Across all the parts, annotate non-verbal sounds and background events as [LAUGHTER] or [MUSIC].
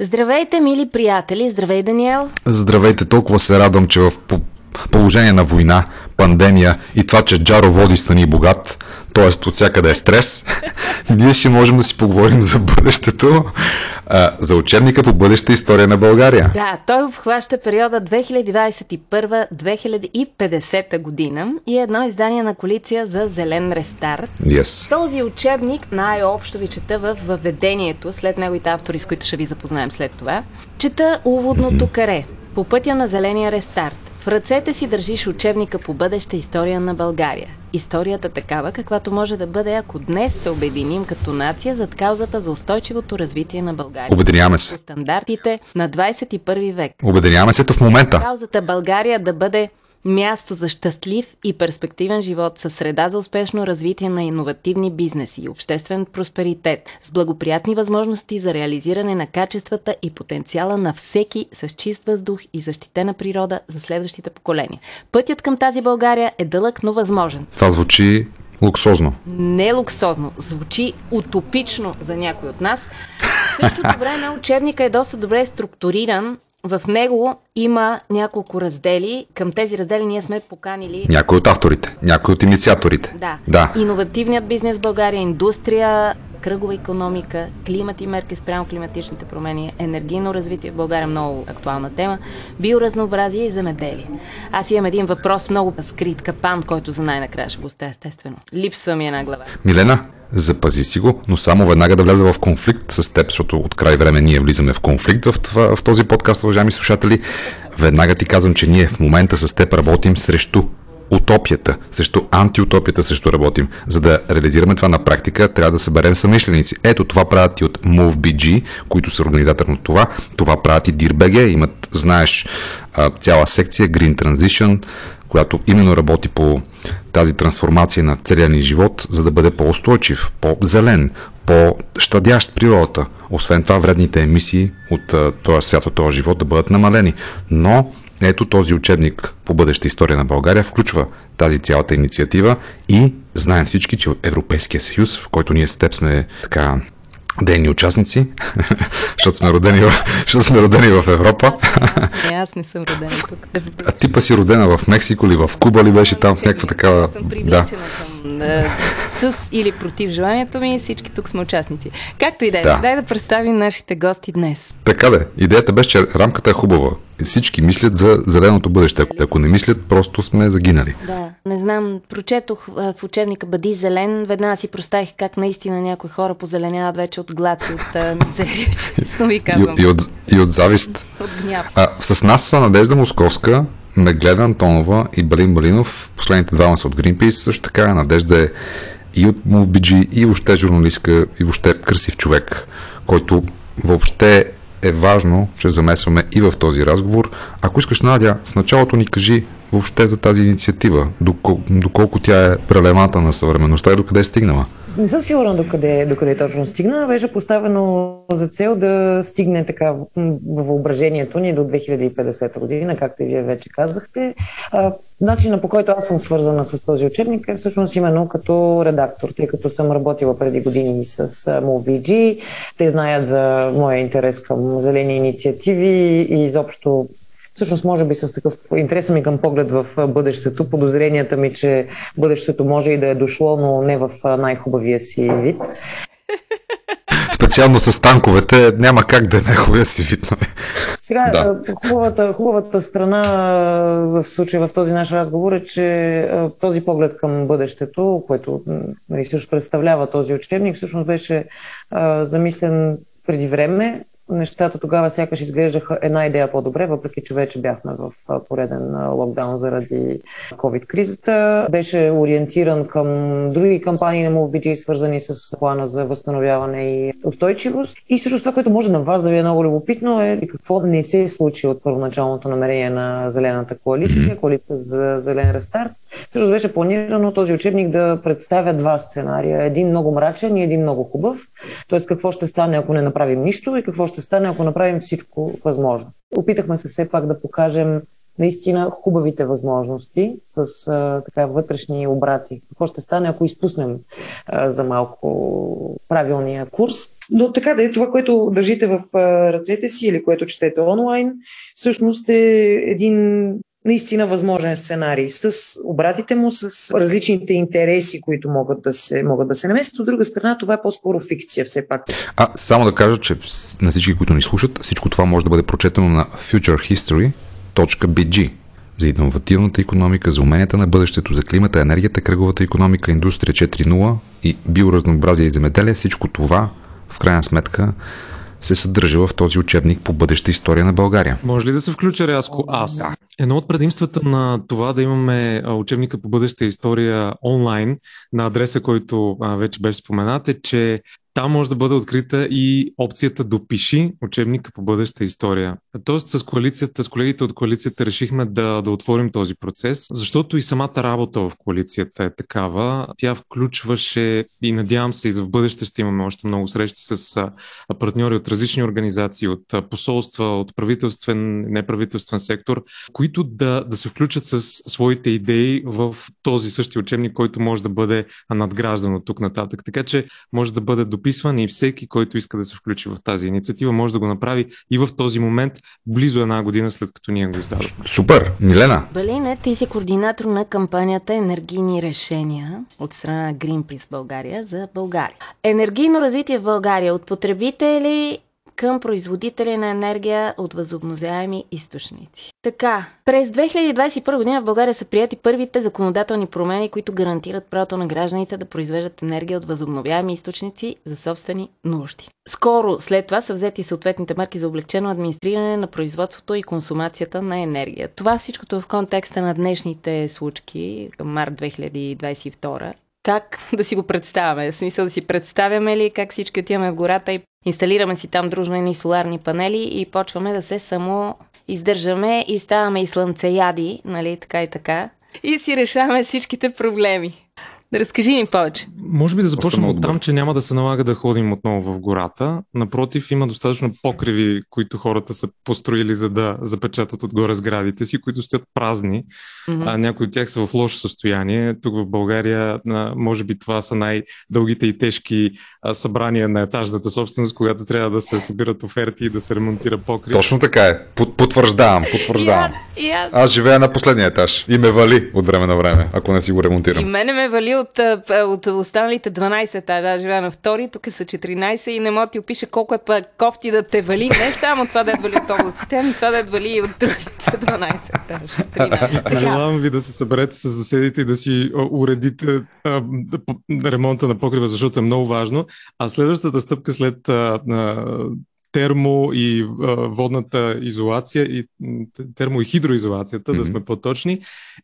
Здравейте, мили приятели! Здравей, Даниел! Здравейте, толкова се радвам, че в положение на война, пандемия и това, че Джаро води страни богат, т.е. от всякъде е стрес, [LAUGHS] ние ще можем да си поговорим за бъдещето, за учебника по бъдеща история на България. Да, той обхваща периода 2021-2050 година и е едно издание на коалиция за зелен рестарт. Yes. Този учебник най-общо ви чета в въведението, след неговите автори, с които ще ви запознаем след това. Чета уводното каре по пътя на зеления рестарт в ръцете си държиш учебника по бъдеща история на България. Историята такава, каквато може да бъде, ако днес се обединим като нация зад каузата за устойчивото развитие на България. Обединяваме се. Стандартите на 21 век. Обединяваме се в момента. Каузата България да бъде място за щастлив и перспективен живот със среда за успешно развитие на иновативни бизнеси и обществен просперитет, с благоприятни възможности за реализиране на качествата и потенциала на всеки с чист въздух и защитена природа за следващите поколения. Пътят към тази България е дълъг, но възможен. Това звучи луксозно. Не луксозно, звучи утопично за някой от нас. В същото време учебника е доста добре структуриран в него има няколко раздели. Към тези раздели ние сме поканили... Някои от авторите, някои от инициаторите. Да. да. Иновативният бизнес в България, индустрия, кръгова економика, климат и мерки спрямо климатичните промени, енергийно развитие в България, много актуална тема, биоразнообразие и земеделие. Аз имам един въпрос, много скрит капан, който за най-накрая ще го оставя естествено. Липсва ми една глава. Милена, запази си го, но само веднага да вляза в конфликт с теб, защото от край време ние влизаме в конфликт в, това, в този подкаст, уважаеми слушатели. Веднага ти казвам, че ние в момента с теб работим срещу утопията, срещу антиутопията също работим. За да реализираме това на практика, трябва да съберем съмишленици. Ето това правят и от MoveBG, които са организатор на това. Това правят и DIRBG, имат, знаеш, цяла секция Green Transition, която именно работи по тази трансформация на целия ни живот, за да бъде по-устойчив, по-зелен, по-щадящ природата. Освен това, вредните емисии от този свят, от този живот да бъдат намалени. Но ето този учебник по бъдеща история на България включва тази цялата инициатива и знаем всички, че Европейския съюз, в който ние с теб сме така дейни участници, [LAUGHS] защото сме родени защото сме родени в Европа. Не, аз не съм родена тук. А ти па си родена в Мексико или в Куба ли беше там в някаква такава... Аз съм да. към с или против желанието ми, всички тук сме участници. Както и да е, да. дай да представим нашите гости днес. Така да, идеята беше, че рамката е хубава. Всички мислят за зеленото бъдеще. Ако не мислят, просто сме загинали. Да, не знам, прочетох в учебника Бъди зелен, веднага си проставих как наистина някои хора позеленяват вече от глад и от мизерия, честно ви казвам. И, и, от, и от завист. От гняв. А, с нас са Надежда Московска, Нагледа Антонова и Балин Балинов. Последните двама са от Greenpeace. Също така Надежда е и от MoveBG, и въобще журналистка, и въобще красив човек, който въобще е важно, че замесваме и в този разговор. Ако искаш, Надя, в началото ни кажи въобще за тази инициатива, доколко, доколко тя е релевантна на съвременността и докъде е стигнала не съм сигурна докъде, докъде точно стигна. Беше поставено за цел да стигне така въображението ни до 2050 година, както и вие вече казахте. Начина по който аз съм свързана с този учебник е всъщност именно като редактор, тъй като съм работила преди години с MoVG. Те знаят за моя интерес към зелени инициативи и изобщо Всъщност, може би с такъв интереса ми към поглед в бъдещето, подозренията ми, че бъдещето може и да е дошло, но не в най-хубавия си вид. Специално с танковете няма как да е най-хубавия си вид. Нали? Сега, да. хубавата, хубавата страна в случая в този наш разговор е, че този поглед към бъдещето, което нали, всъщност представлява този учебник, всъщност беше а, замислен преди време нещата тогава сякаш изглеждаха една идея по-добре, въпреки че вече бяхме в пореден локдаун заради COVID-кризата. Беше ориентиран към други кампании на MoveBG, свързани с плана за възстановяване и устойчивост. И също това, което може на вас да ви е много любопитно е какво не се случи от първоначалното намерение на Зелената коалиция, коалиция за зелен рестарт. Също беше планирано този учебник да представя два сценария. Един много мрачен и един много хубав. Тоест какво ще стане, ако не направим нищо и какво ще стане, ако направим всичко възможно. Опитахме се все пак да покажем наистина хубавите възможности с а, така вътрешни обрати. Какво ще стане, ако изпуснем а, за малко правилния курс? Но така да е това, което държите в ръцете си или което четете онлайн, всъщност е един наистина възможен сценарий с обратите му, с различните интереси, които могат да се, могат да се наместят. От друга страна, това е по-скоро фикция все пак. А, само да кажа, че на всички, които ни слушат, всичко това може да бъде прочетено на futurehistory.bg за иновативната економика, за уменията на бъдещето, за климата, енергията, кръговата економика, индустрия 4.0 и биоразнообразие и земеделие. Всичко това, в крайна сметка, се съдържа в този учебник по бъдеща история на България. Може ли да се включа рязко аз? Да. Едно от предимствата на това да имаме учебника по бъдеща история онлайн на адреса, който вече беше споменат, е, че там може да бъде открита и опцията допиши учебника по бъдеща история. Тоест с коалицията, с колегите от коалицията решихме да, да отворим този процес, защото и самата работа в коалицията е такава. Тя включваше и надявам се и за в бъдеще ще имаме още много срещи с партньори от различни организации, от посолства, от правителствен, неправителствен сектор, които да, да се включат с своите идеи в този същия учебник, който може да бъде надграждан от тук нататък. Така че може да бъде допишен дописване и всеки, който иска да се включи в тази инициатива, може да го направи и в този момент, близо една година след като ние го издадохме. Супер! Милена! Балине, ти си координатор на кампанията Енергийни решения от страна на Greenpeace България за България. Енергийно развитие в България от потребители към производители на енергия от възобновяеми източници. Така, през 2021 година в България са прияти първите законодателни промени, които гарантират правото на гражданите да произвеждат енергия от възобновяеми източници за собствени нужди. Скоро след това са взети съответните мерки за облегчено администриране на производството и консумацията на енергия. Това всичкото в контекста на днешните случки към март 2022 как [LAUGHS] да си го представяме? В смисъл да си представяме ли как всички отиваме в гората и инсталираме си там дружно соларни панели и почваме да се само издържаме и ставаме и слънцеяди, нали, така и така. И си решаваме всичките проблеми. Разкажи ни повече. Може би да започнем от там, че няма да се налага да ходим отново в гората. Напротив, има достатъчно покриви, които хората са построили за да запечатат отгоре сградите си, които стоят празни. Mm-hmm. А, някои от тях са в лошо състояние. Тук в България, може би това са най-дългите и тежки събрания на етажната собственост, когато трябва да се събират оферти и да се ремонтира покрив. Точно така е. Потвърждавам, потвърждавам. Yes, yes. Аз живея на последния етаж и ме вали от време на време, ако не си го ремонтирам. И мене ме вали от, от останалите 12 етажа. Живея на втори, тук са 14 и не мога ти опиша колко е па кофти да те вали. Не само това да е вали от облаците, ами това да е вали и от другите 12 етажа. 13. Желавам ви да се съберете с заседите и да си уредите а, ремонта на покрива, защото е много важно. А следващата стъпка след а, термо и а, водната изолация и термо и хидроизолацията, mm-hmm. да сме по-точни,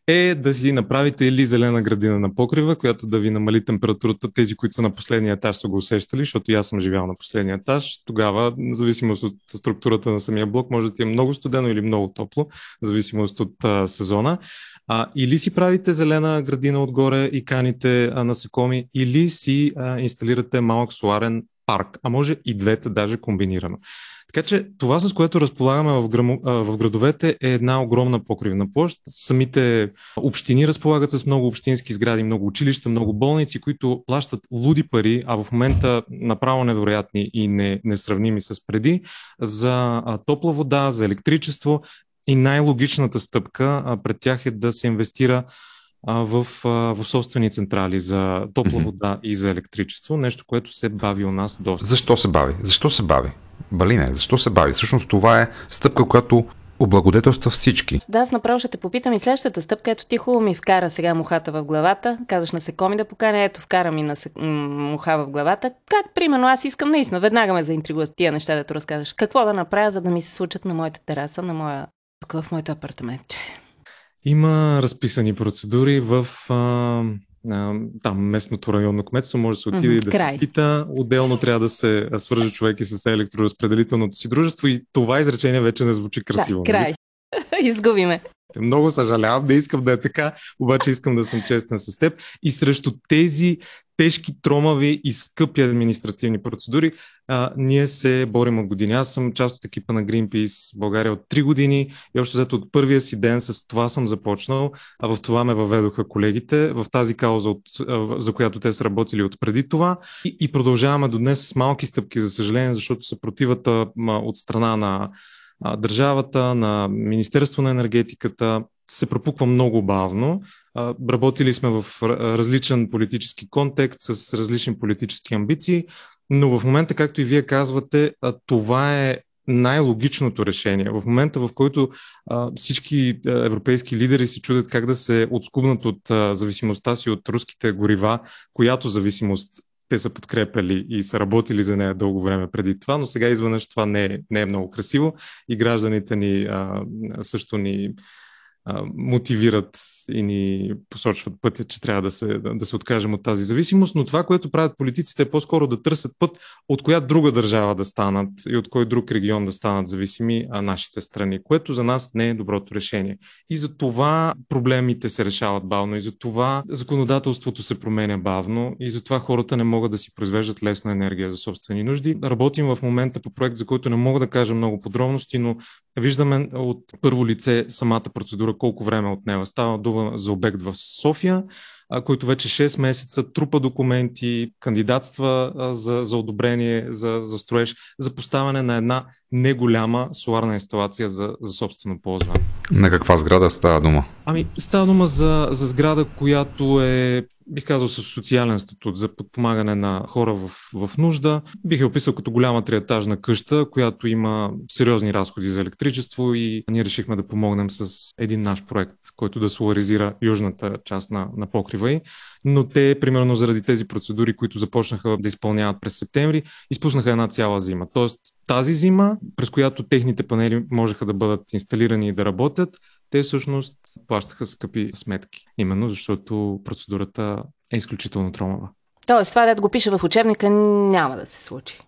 е да си направите или зелена градина на покрива, която да ви намали температурата. Тези, които са на последния етаж, са го усещали, защото и аз съм живял на последния етаж. Тогава, в зависимост от структурата на самия блок, може да ти е много студено или много топло, в зависимост от а, сезона. А, или си правите зелена градина отгоре и каните а, насекоми, или си а, инсталирате малък соларен парк, а може и двете даже комбинирано. Така че това, с което разполагаме в, грамо, в градовете е една огромна покривна площ. Самите общини разполагат с много общински сгради, много училища, много болници, които плащат луди пари, а в момента направо невероятни и не, несравними с преди, за топла вода, за електричество. И най-логичната стъпка пред тях е да се инвестира в, в собствени централи за топла вода и за електричество, нещо, което се бави у нас доста. Защо се бави? Защо се бави? Балине, защо се бави? Всъщност това е стъпка, която облагодетелства всички. Да, аз направо ще те попитам и следващата стъпка. Ето ти хубаво ми вкара сега мухата в главата. Казваш насекоми да поканя, ето вкара ми на муха в главата. Как, примерно, аз искам наистина, веднага ме заинтригува с тия неща, да разказваш. Какво да направя, за да ми се случат на моята тераса, на моя... тук в моето апартамент? Има разписани процедури в а, а, там местното районно кметство, може да се отиде mm-hmm, и да край. се пита. Отделно трябва да се свърже човек и с електроразпределителното си дружество и това изречение вече не звучи красиво. Да, нали? край. [LAUGHS] Изгубиме. Много съжалявам, не искам да е така, обаче искам да съм честен с теб. И срещу тези тежки, тромави и скъпи административни процедури. А, ние се борим от години. Аз съм част от екипа на Greenpeace България от 3 години и още зато от първия си ден с това съм започнал, а в това ме въведоха колегите, в тази кауза, от, за която те са работили от преди това и, и продължаваме до днес с малки стъпки, за съжаление, защото съпротивата от страна на държавата, на Министерство на енергетиката се пропуква много бавно. Работили сме в различен политически контекст, с различни политически амбиции, но в момента, както и вие казвате, това е най-логичното решение. В момента, в който всички европейски лидери се чудят как да се отскубнат от зависимостта си от руските горива, която зависимост те са подкрепили и са работили за нея дълго време преди това, но сега изведнъж това не е, не е много красиво и гражданите ни а, също ни мотивират и ни посочват пътя, че трябва да се, да, се откажем от тази зависимост, но това, което правят политиците е по-скоро да търсят път от коя друга държава да станат и от кой друг регион да станат зависими а нашите страни, което за нас не е доброто решение. И за това проблемите се решават бавно, и за това законодателството се променя бавно, и за това хората не могат да си произвеждат лесно енергия за собствени нужди. Работим в момента по проект, за който не мога да кажа много подробности, но виждаме от първо лице самата процедура колко време отнема. Става дума за обект в София, който вече 6 месеца трупа документи, кандидатства за, за одобрение, за, за строеж, за поставяне на една неголяма соларна инсталация за, за собствено ползване. На каква сграда става дума? Ами, става дума за, за сграда, която е бих казал с социален статут за подпомагане на хора в, в нужда. Бих я описал като голяма триетажна къща, която има сериозни разходи за електричество и ние решихме да помогнем с един наш проект, който да соларизира южната част на, на покрива й. Но те, примерно заради тези процедури, които започнаха да изпълняват през септември, изпуснаха една цяла зима. Тоест тази зима, през която техните панели можеха да бъдат инсталирани и да работят, те всъщност плащаха скъпи сметки. Именно защото процедурата е изключително тромава. Тоест, това, да го пише в учебника, няма да се случи.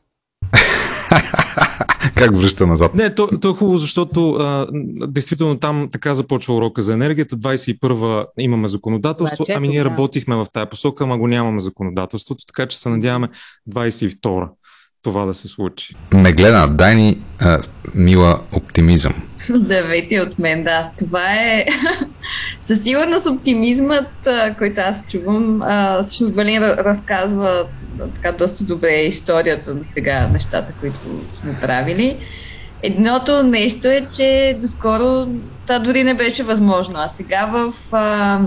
[LAUGHS] как връща назад? Не, то, то е хубаво, защото а, действително там така започва урока за енергията. 21-а имаме законодателство, Значи, ами ние да. работихме в тая посока, ама го нямаме законодателството, така че се надяваме 22-а това да се случи. Меглена, дай ни а, мила оптимизъм. Здравейте от мен, да. Това е [LAUGHS] със сигурност оптимизмът, който аз чувам. Всъщност Балин разказва така доста добре историята до сега, нещата, които сме правили. Едното нещо е, че доскоро това дори не беше възможно, а сега в а,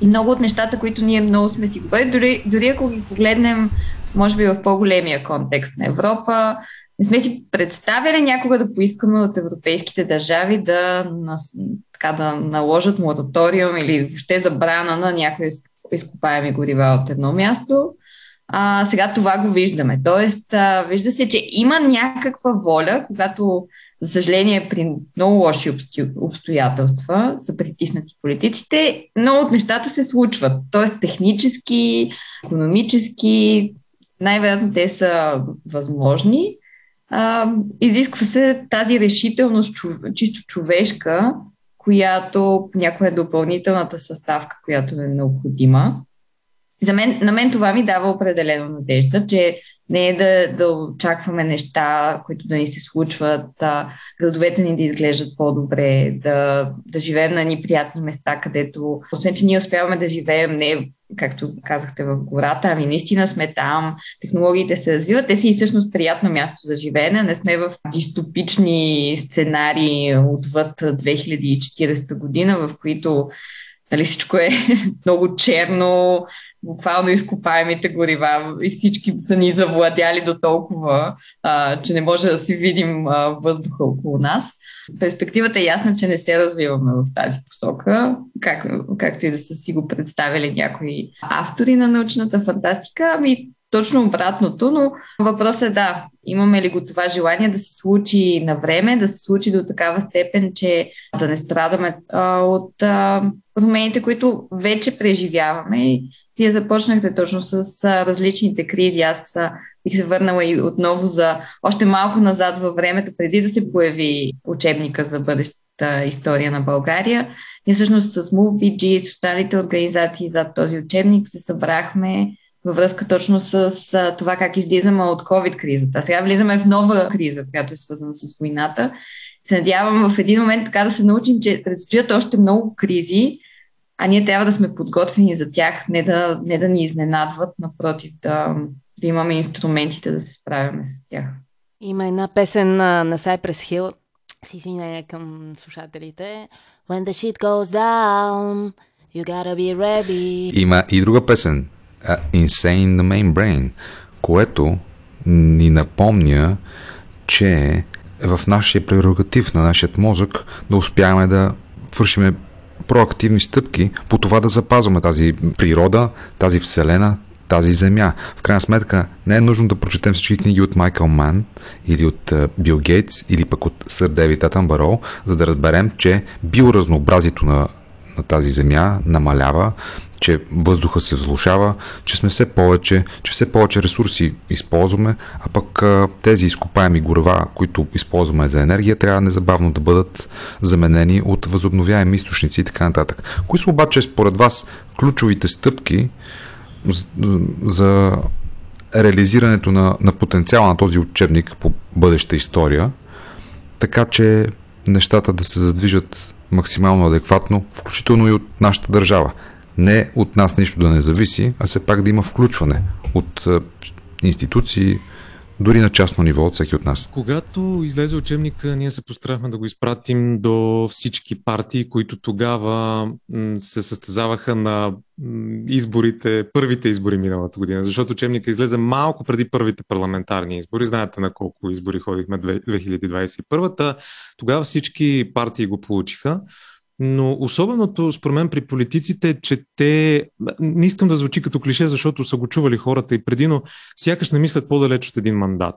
и много от нещата, които ние много сме си говорили, дори, дори ако ги погледнем може би в по-големия контекст на Европа. Не сме си представили някога да поискаме от европейските държави да, нас, така, да наложат мораториум или въобще забрана на някои изкопаеми горива от едно място. А, сега това го виждаме. Тоест, а, вижда се, че има някаква воля, когато, за съжаление, при много лоши обстоятелства са притиснати политиците, но от нещата се случват. Тоест, технически, економически, най-вероятно те са възможни. А, изисква се тази решителност, чисто човешка, която някоя е допълнителната съставка, която е необходима. За мен, на мен това ми дава определено надежда, че не е да, да очакваме неща, които да ни се случват, а, градовете ни да изглеждат по-добре, да, да живеем на ни приятни места, където, освен че ние успяваме да живеем не както казахте, в гората, ами наистина сме там, технологиите се развиват, те си и всъщност приятно място за живеене, не сме в дистопични сценарии отвъд 2040 година, в които нали, всичко е [LAUGHS] много черно, буквално изкопаемите горива и всички са ни завладяли до толкова, а, че не може да си видим а, въздуха около нас. Перспективата е ясна, че не се развиваме в тази посока, как, както и да са си го представили някои автори на научната фантастика. Ами, точно обратното, но въпросът е да, имаме ли го това желание да се случи на време, да се случи до такава степен, че да не страдаме а, от а, промените, които вече преживяваме. Вие започнахте точно с а, различните кризи. Аз а, бих се върнала и отново за още малко назад във времето, преди да се появи учебника за бъдещата история на България. Ние всъщност с MoveBG и с останалите организации зад този учебник се събрахме във връзка точно с, с това как излизаме от COVID-кризата. Сега влизаме в нова криза, която е свързана с войната. Се надявам в един момент така да се научим, че предстоят още много кризи, а ние трябва да сме подготвени за тях, не да, не да ни изненадват, напротив, да, да имаме инструментите да се справяме с тях. Има една песен на, на Cypress Hill, с извинение към слушателите. When the shit goes down, you gotta be ready. Има и друга песен, uh, Insane the Brain, което ни напомня, че е в нашия прерогатив на нашия мозък да успяваме да вършиме проактивни стъпки по това да запазваме тази природа, тази вселена, тази земя. В крайна сметка не е нужно да прочетем всички книги от Майкъл Ман или от Бил Гейтс или пък от Сър Девид Атанбаро, за да разберем, че биоразнообразието на, на тази земя намалява, че въздуха се влушава, че сме все повече, че все повече ресурси използваме, а пък тези изкопаеми горева, които използваме за енергия, трябва незабавно да бъдат заменени от възобновяеми източници и така нататък. Кои са обаче според вас ключовите стъпки за реализирането на, на потенциала на този учебник по бъдеща история, така че нещата да се задвижат максимално адекватно, включително и от нашата държава. Не от нас нищо да не зависи, а все пак да има включване от институции, дори на частно ниво от всеки от нас. Когато излезе учебника, ние се постарахме да го изпратим до всички партии, които тогава се състезаваха на изборите, първите избори миналата година, защото учебника излезе малко преди първите парламентарни избори. Знаете на колко избори ходихме 2021-та. Тогава всички партии го получиха. Но особеното, според мен, при политиците е, че те, не искам да звучи като клише, защото са го чували хората и преди, но сякаш не мислят по-далеч от един мандат.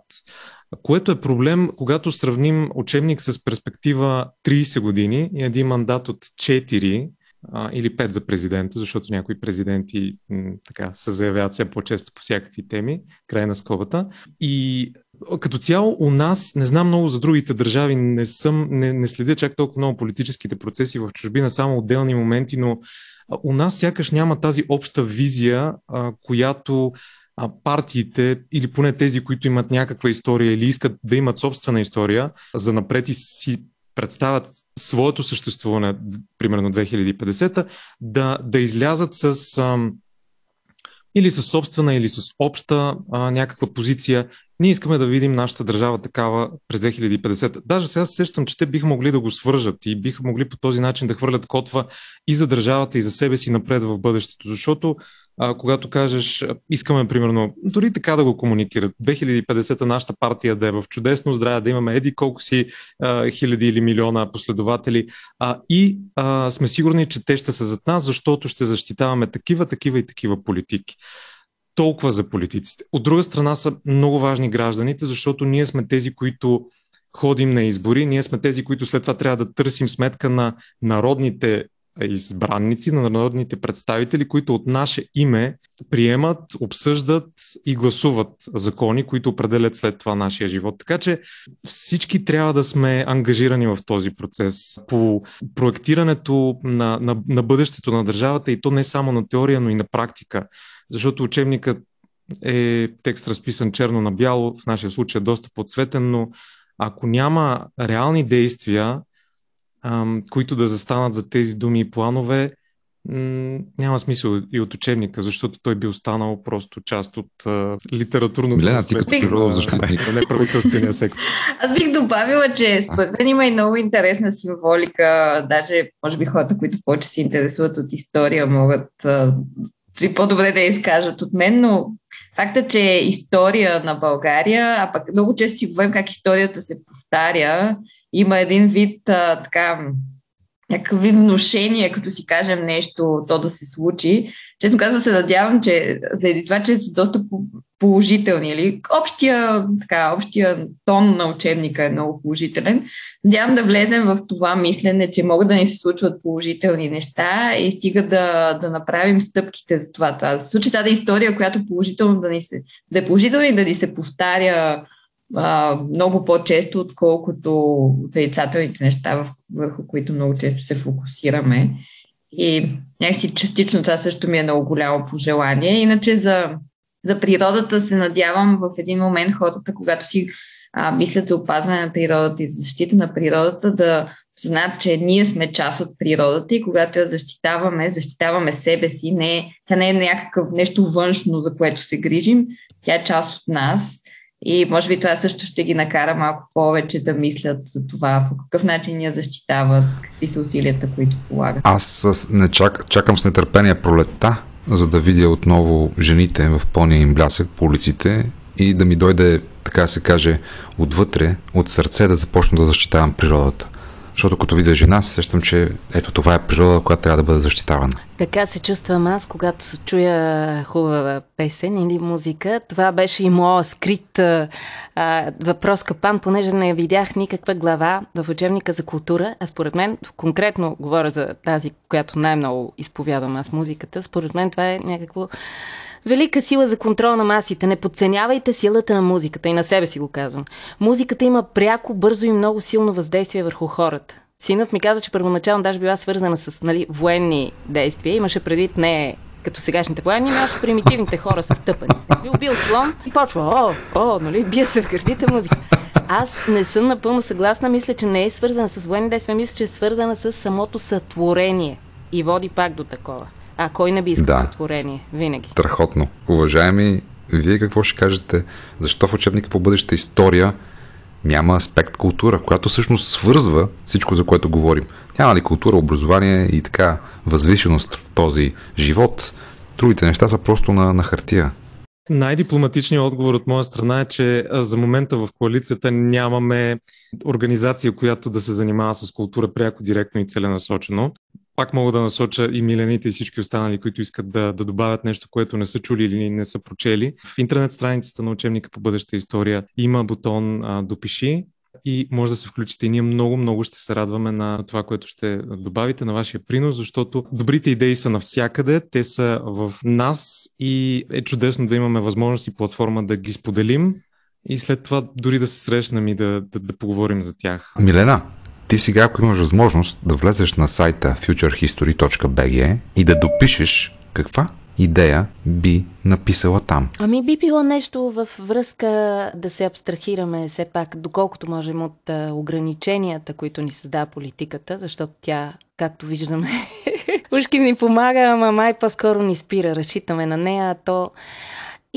Което е проблем, когато сравним учебник с перспектива 30 години и един мандат от 4 а, или 5 за президента, защото някои президенти м, така се заявяват все по-често по всякакви теми, край на скобата. И като цяло у нас, не знам много за другите държави, не, съм, не, не следя чак толкова много политическите процеси в чужбина, само отделни моменти, но у нас сякаш няма тази обща визия, а, която а, партиите, или поне тези, които имат някаква история или искат да имат собствена история, за напред и си представят своето съществуване, примерно 2050, да, да излязат с ам, или с собствена, или с обща а, някаква позиция. Ние искаме да видим нашата държава такава през 2050. Даже сега се сещам, че те биха могли да го свържат и биха могли по този начин да хвърлят котва и за държавата, и за себе си напред в бъдещето. Защото а, когато кажеш, искаме, примерно, дори така да го комуникират, 2050-та нашата партия да е в чудесно здраве, да имаме еди колко си а, хиляди или милиона последователи а, и а, сме сигурни, че те ще са зад нас, защото ще защитаваме такива, такива и такива политики толкова за политиците. От друга страна са много важни гражданите, защото ние сме тези, които ходим на избори, ние сме тези, които след това трябва да търсим сметка на народните избранници, на народните представители, които от наше име приемат, обсъждат и гласуват закони, които определят след това нашия живот. Така че всички трябва да сме ангажирани в този процес по проектирането на, на, на бъдещето на държавата и то не само на теория, но и на практика. Защото учебникът е текст разписан черно на бяло, в нашия случай е доста подсветен, но ако няма реални действия, които да застанат за тези думи и планове, няма смисъл и от учебника, защото той би останал просто част от а, литературното Милена, ти като природозащитник. Не правителствения [LAUGHS] сектор. Аз бих добавила, че според мен има и много интересна символика. Даже, може би, хората, които повече се интересуват от история, могат а, и по-добре да я изкажат от мен, но факта, че е история на България, а пък много често си говорим как историята се повтаря, има един вид а, така някакви внушения, като си кажем нещо, то да се случи. Честно казвам се надявам, че заради това, че са доста положителни, или общия, така, общия тон на учебника е много положителен, надявам да влезем в това мислене, че могат да ни се случват положителни неща и стига да, да направим стъпките за това. Това се случи тази история, която положително да, ни се, да е положителна и да ни се повтаря много по-често, отколкото отрицателните неща, върху които много често се фокусираме. И някакси частично това също ми е много голямо пожелание. Иначе за За природата се надявам в един момент хората, когато си а, мислят за опазване на природата и защита на природата, да знаят, че ние сме част от природата и когато я защитаваме, защитаваме себе си. Не, тя не е някакъв нещо външно, за което се грижим. Тя е част от нас и може би това също ще ги накара малко повече да мислят за това, по какъв начин я защитават, какви са усилията, които полагат. Аз не чак, чакам с нетърпение пролетта, за да видя отново жените в пълния им блясък по улиците и да ми дойде, така се каже, отвътре, от сърце да започна да защитавам природата. Защото като видя жена, сещам, че ето това е природа, която трябва да бъде защитавана. Така се чувствам аз, когато чуя хубава песен или музика. Това беше и моят скрит а, въпрос капан, понеже не видях никаква глава в учебника за култура. А според мен, конкретно говоря за тази, която най-много изповядам аз музиката, според мен това е някакво Велика сила за контрол на масите. Не подценявайте силата на музиката и на себе си го казвам. Музиката има пряко, бързо и много силно въздействие върху хората. Синът ми каза, че първоначално даже била свързана с нали, военни действия. Имаше предвид не като сегашните военни, но още примитивните хора с тъпаници. Би убил слон и почва, о, о, нали, бие се в гърдите музика. Аз не съм напълно съгласна. Мисля, че не е свързана с военни действия. Мисля, че е свързана с самото сътворение и води пак до такова. А кой не би искал да. сътворение? Винаги. Страхотно. Уважаеми, вие какво ще кажете? Защо в учебника по бъдеща история няма аспект култура, която всъщност свързва всичко, за което говорим? Няма ли култура, образование и така възвишеност в този живот? Другите неща са просто на, на хартия. Най-дипломатичният отговор от моя страна е, че за момента в коалицията нямаме организация, която да се занимава с култура пряко, директно и целенасочено пак мога да насоча и милените и всички останали, които искат да, да добавят нещо, което не са чули или не са прочели. В интернет страницата на учебника по бъдеща история има бутон а, Допиши и може да се включите. И ние много, много ще се радваме на това, което ще добавите, на вашия принос, защото добрите идеи са навсякъде, те са в нас и е чудесно да имаме възможност и платформа да ги споделим и след това дори да се срещнем и да, да, да поговорим за тях. Милена, ти сега, ако имаш възможност да влезеш на сайта futurehistory.bg и да допишеш каква идея би написала там? Ами би било нещо в връзка да се абстрахираме все пак, доколкото можем от ограниченията, които ни създава политиката, защото тя, както виждаме, [LAUGHS] ушки ни помага, ама май по-скоро ни спира. Разчитаме на нея, то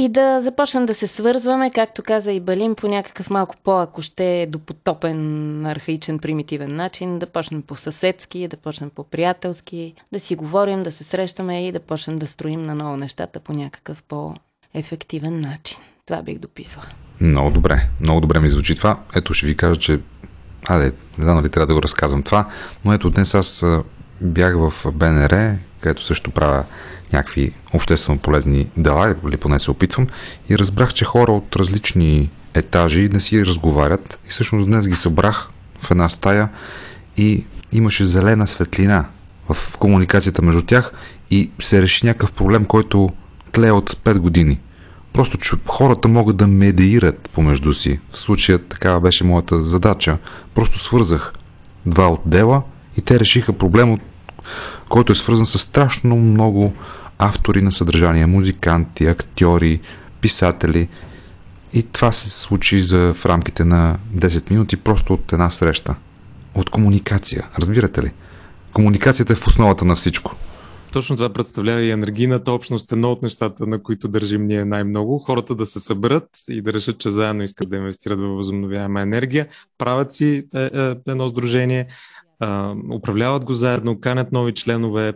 и да започнем да се свързваме, както каза и Балин, по някакъв малко по, ако ще е допотопен, архаичен, примитивен начин, да почнем по съседски, да почнем по приятелски, да си говорим, да се срещаме и да почнем да строим на ново нещата по някакъв по-ефективен начин. Това бих дописала. Много добре. Много добре ми звучи това. Ето ще ви кажа, че Аде, не знам дали трябва да го разказвам това, но ето днес аз бях в БНР, където също правя някакви обществено полезни дела, или поне се опитвам, и разбрах, че хора от различни етажи не си разговарят и всъщност днес ги събрах в една стая и имаше зелена светлина в комуникацията между тях и се реши някакъв проблем, който тлее от 5 години. Просто че хората могат да медиират помежду си. В случая такава беше моята задача. Просто свързах два отдела и те решиха проблем, който е свързан с страшно много автори на съдържание, музиканти, актьори, писатели. И това се случи за, в рамките на 10 минути просто от една среща. От комуникация. Разбирате ли? Комуникацията е в основата на всичко. Точно това представлява и енергийната общност, едно от нещата, на които държим ние най-много. Хората да се съберат и да решат, че заедно искат да инвестират в възобновяема енергия. Правят си е, е, едно сдружение, управляват го заедно, канят нови членове,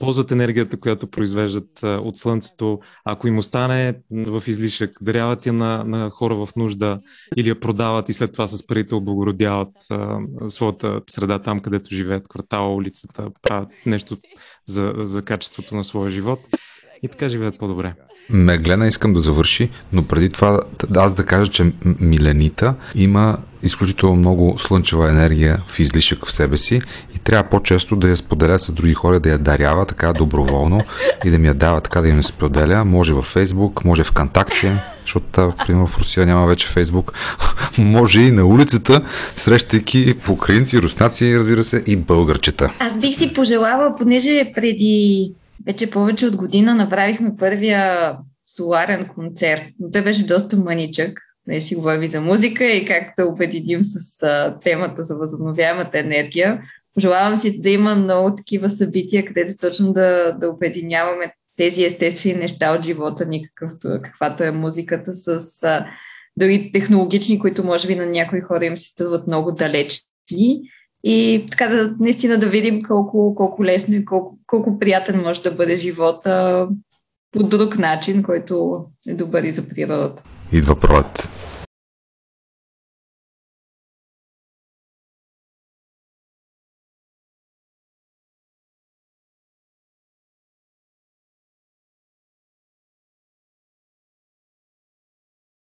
ползват енергията, която произвеждат от Слънцето, ако им остане в излишък, даряват я на, на хора в нужда или я продават и след това с парите облагородяват а, своята среда там, където живеят, квартала, улицата, правят нещо за, за качеството на своя живот и така живеят по-добре. Меглена искам да завърши, но преди това аз да кажа, че Миленита има изключително много слънчева енергия в излишък в себе си и трябва по-често да я споделя с други хора, да я дарява така доброволно и да ми я дава така да не споделя. Може във Фейсбук, може в ВКонтакте, защото, примерно, в Русия няма вече Фейсбук. [LAUGHS] може и на улицата, срещайки украинци, руснаци, разбира се, и българчета. Аз бих си пожелала, понеже преди вече повече от година направихме първия соларен концерт, но той беше доста маничък. Не си говори за музика и как да обединим с а, темата за възобновяемата енергия. Пожелавам си да има много такива събития, където точно да, да обединяваме тези естествени неща от живота ни, каквато е музиката, с а, дори технологични, които може би на някои хора им се струват много далечни. И така да наистина да видим колко, колко лесно и колко, колко приятен може да бъде живота по друг начин, който е добър и за природата. idva prot.